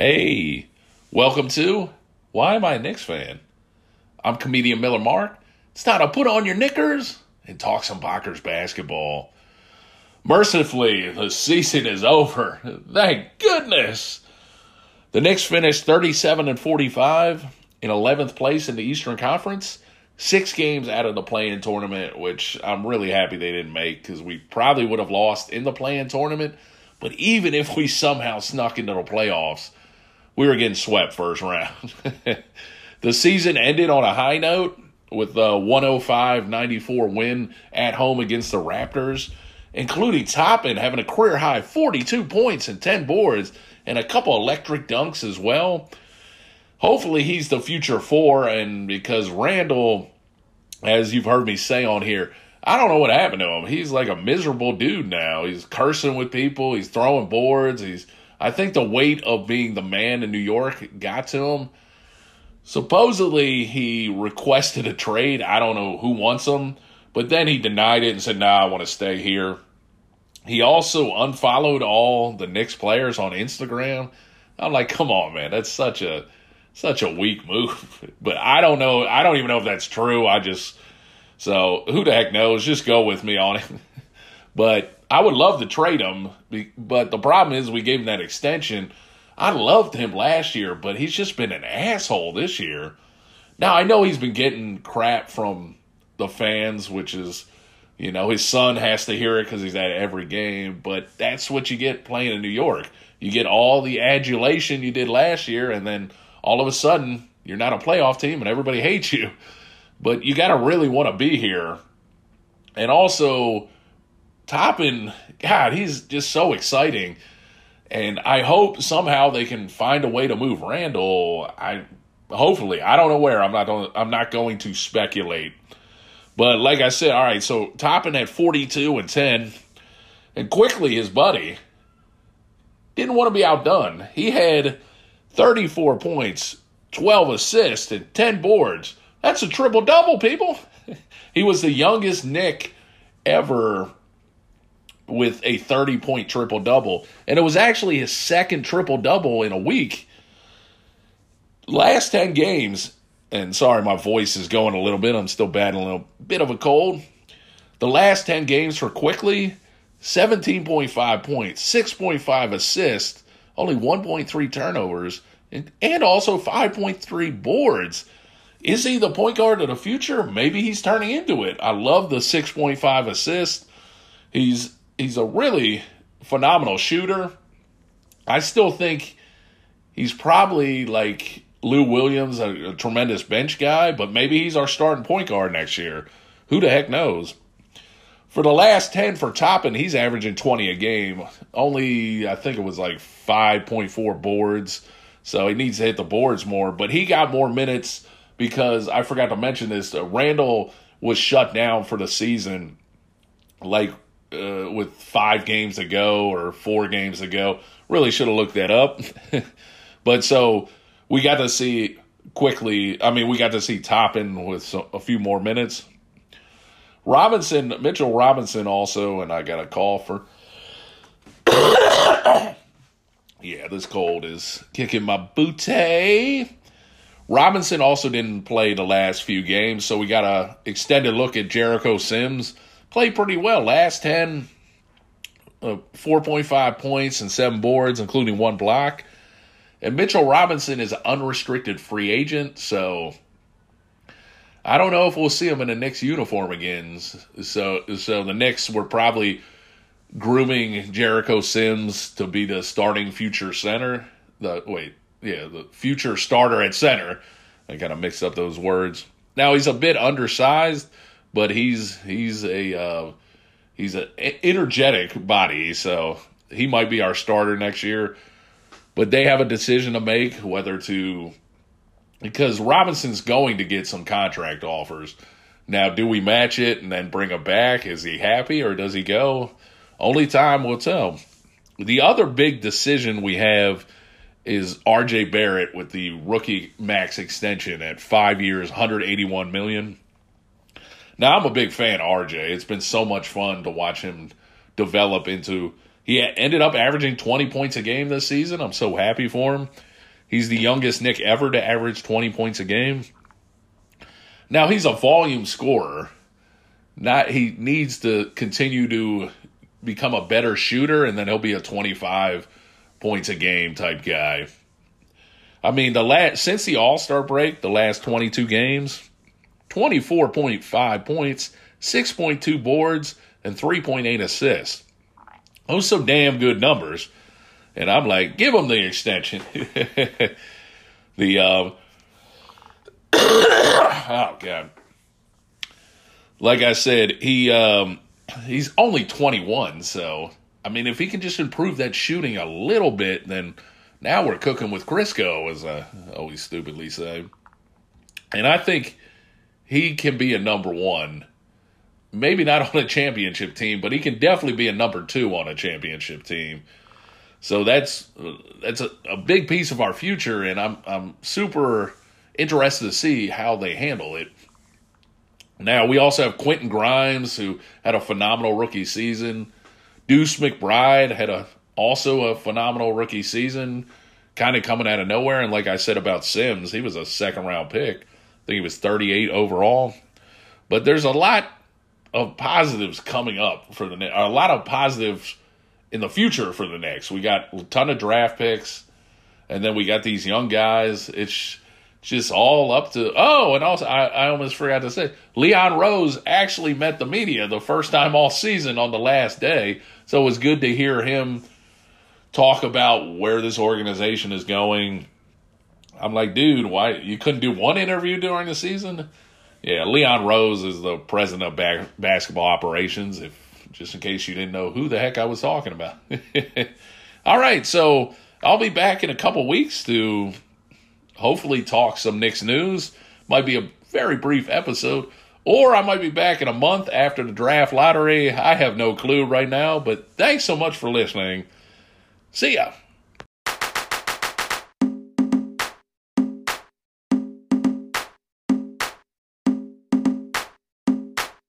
Hey, welcome to Why Am I a Knicks Fan? I'm comedian Miller Mark. It's time to put on your knickers and talk some Bockers basketball. Mercifully, the season is over. Thank goodness. The Knicks finished 37 and 45 in 11th place in the Eastern Conference. Six games out of the play-in tournament, which I'm really happy they didn't make because we probably would have lost in the play-in tournament. But even if we somehow snuck into the playoffs, we were getting swept first round. the season ended on a high note with a 105 94 win at home against the Raptors, including Toppin having a career high 42 points and 10 boards and a couple electric dunks as well. Hopefully, he's the future four, and because Randle, as you've heard me say on here, I don't know what happened to him. He's like a miserable dude now. He's cursing with people, he's throwing boards, he's I think the weight of being the man in New York got to him. Supposedly, he requested a trade. I don't know who wants him, but then he denied it and said, "Nah, I want to stay here." He also unfollowed all the Knicks players on Instagram. I'm like, "Come on, man, that's such a such a weak move." But I don't know. I don't even know if that's true. I just so who the heck knows? Just go with me on it. but I would love to trade him, but the problem is we gave him that extension. I loved him last year, but he's just been an asshole this year. Now I know he's been getting crap from the fans, which is, you know, his son has to hear it because he's at every game. But that's what you get playing in New York. You get all the adulation you did last year, and then all of a sudden you're not a playoff team and everybody hates you. But you got to really want to be here, and also Toppin, God, he's just so exciting. And I hope somehow they can find a way to move Randle. I hopefully I don't know where. I'm not I'm not going to speculate. But like I said, all right, so Toppin at 42 and 10, and Quickley his buddy didn't want to be outdone. He had 34 points, 12 assists, and 10 boards. That's a triple double, people. he was the youngest Knick ever with a 30 point triple double. And it was actually his second triple double in a week. Last 10 games, and sorry, my voice is going a little bit. I'm still battling a little bit of a cold. The last 10 games for Quickley 17.5 points, 6.5 assists, only 1.3 turnovers, and, and also 5.3 boards. Is he the point guard of the future? Maybe he's turning into it. I love the 6.5 assists. He's he's a really phenomenal shooter. I still think he's probably like Lou Williams, a, a, tremendous bench guy, but maybe he's our starting point guard next year. Who the heck knows? For the last 10 for Toppin, he's averaging 20 a game. Only, I think it was like 5.4 boards. So he needs to hit the boards more. But he got more minutes because I forgot to mention this. Uh, Randle was shut down for the season like uh, with five games ago or four games ago. Really should have looked that up. but so we got to see Quickley. I mean, we got to see Toppin with so, a few more minutes. Robinson, Mitchell Robinson also, and I got a call for. yeah, this cold is kicking my booty. Robinson also didn't play the last few games, so we got a extended look at Jericho Sims played pretty well. Last 10, uh, 4.5 points and seven boards, including one block. And Mitchell Robinson is an unrestricted free agent, so I don't know if we'll see him in the Knicks uniform again. So, so the Knicks were probably grooming Jericho Sims to be the starting future center. The wait, yeah, the future starter at center. I kind of mixed up those words. Now he's a bit undersized but he's he's a uh, he's an energetic body, so he might be our starter next year. But they have a decision to make whether to because Robinson's going to get some contract offers. Now, do we match it and then bring him back? Is he happy or does he go? Only time will tell. The other big decision we have is RJ Barrett with the rookie max extension at five years, 181 million. Now I'm a big fan of RJ. It's been so much fun to watch him develop into. He ended up averaging 20 points a game this season. I'm so happy for him. He's the youngest Knick ever to average 20 points a game. Now he's a volume scorer. Not he needs to continue to become a better shooter and then he'll be a 25 points a game type guy. I mean, the last since the All-Star break, the last 22 games, 24.5 points, 6.2 boards and 3.8 assists. Those some damn good numbers. And I'm like, give him the extension. the um oh god. Like I said, he um he's only 21, so I mean if he can just improve that shooting a little bit, then now we're cooking with Crisco, as I always stupidly say. And I think he can be a number one. Maybe not on a championship team, but he can definitely be a number two on a championship team. So that's that's a, a big piece of our future, and I'm I'm super interested to see how they handle it. Now we also have Quentin Grimes, who had a phenomenal rookie season. Deuce McBride had a also a phenomenal rookie season, kind of coming out of nowhere. And like I said about Sims, he was a second round pick. Think he was 38 overall. But there's a lot of positives coming up for the a lot of positives in the future for the Knicks. We got a ton of draft picks, and then we got these young guys. It's just all up to oh, and also I, I almost forgot to say Leon Rose actually met the media the first time all season on the last day, so it was good to hear him talk about where this organization is going. I'm like, dude, why you couldn't do one interview during the season? Yeah, Leon Rose is the president of ba- basketball operations. If just in case you didn't know who the heck I was talking about. All right, so I'll be back in a couple weeks to hopefully talk some Knicks news. Might be a very brief episode, or I might be back in a month after the draft lottery. I have no clue right now, but thanks so much for listening. See ya.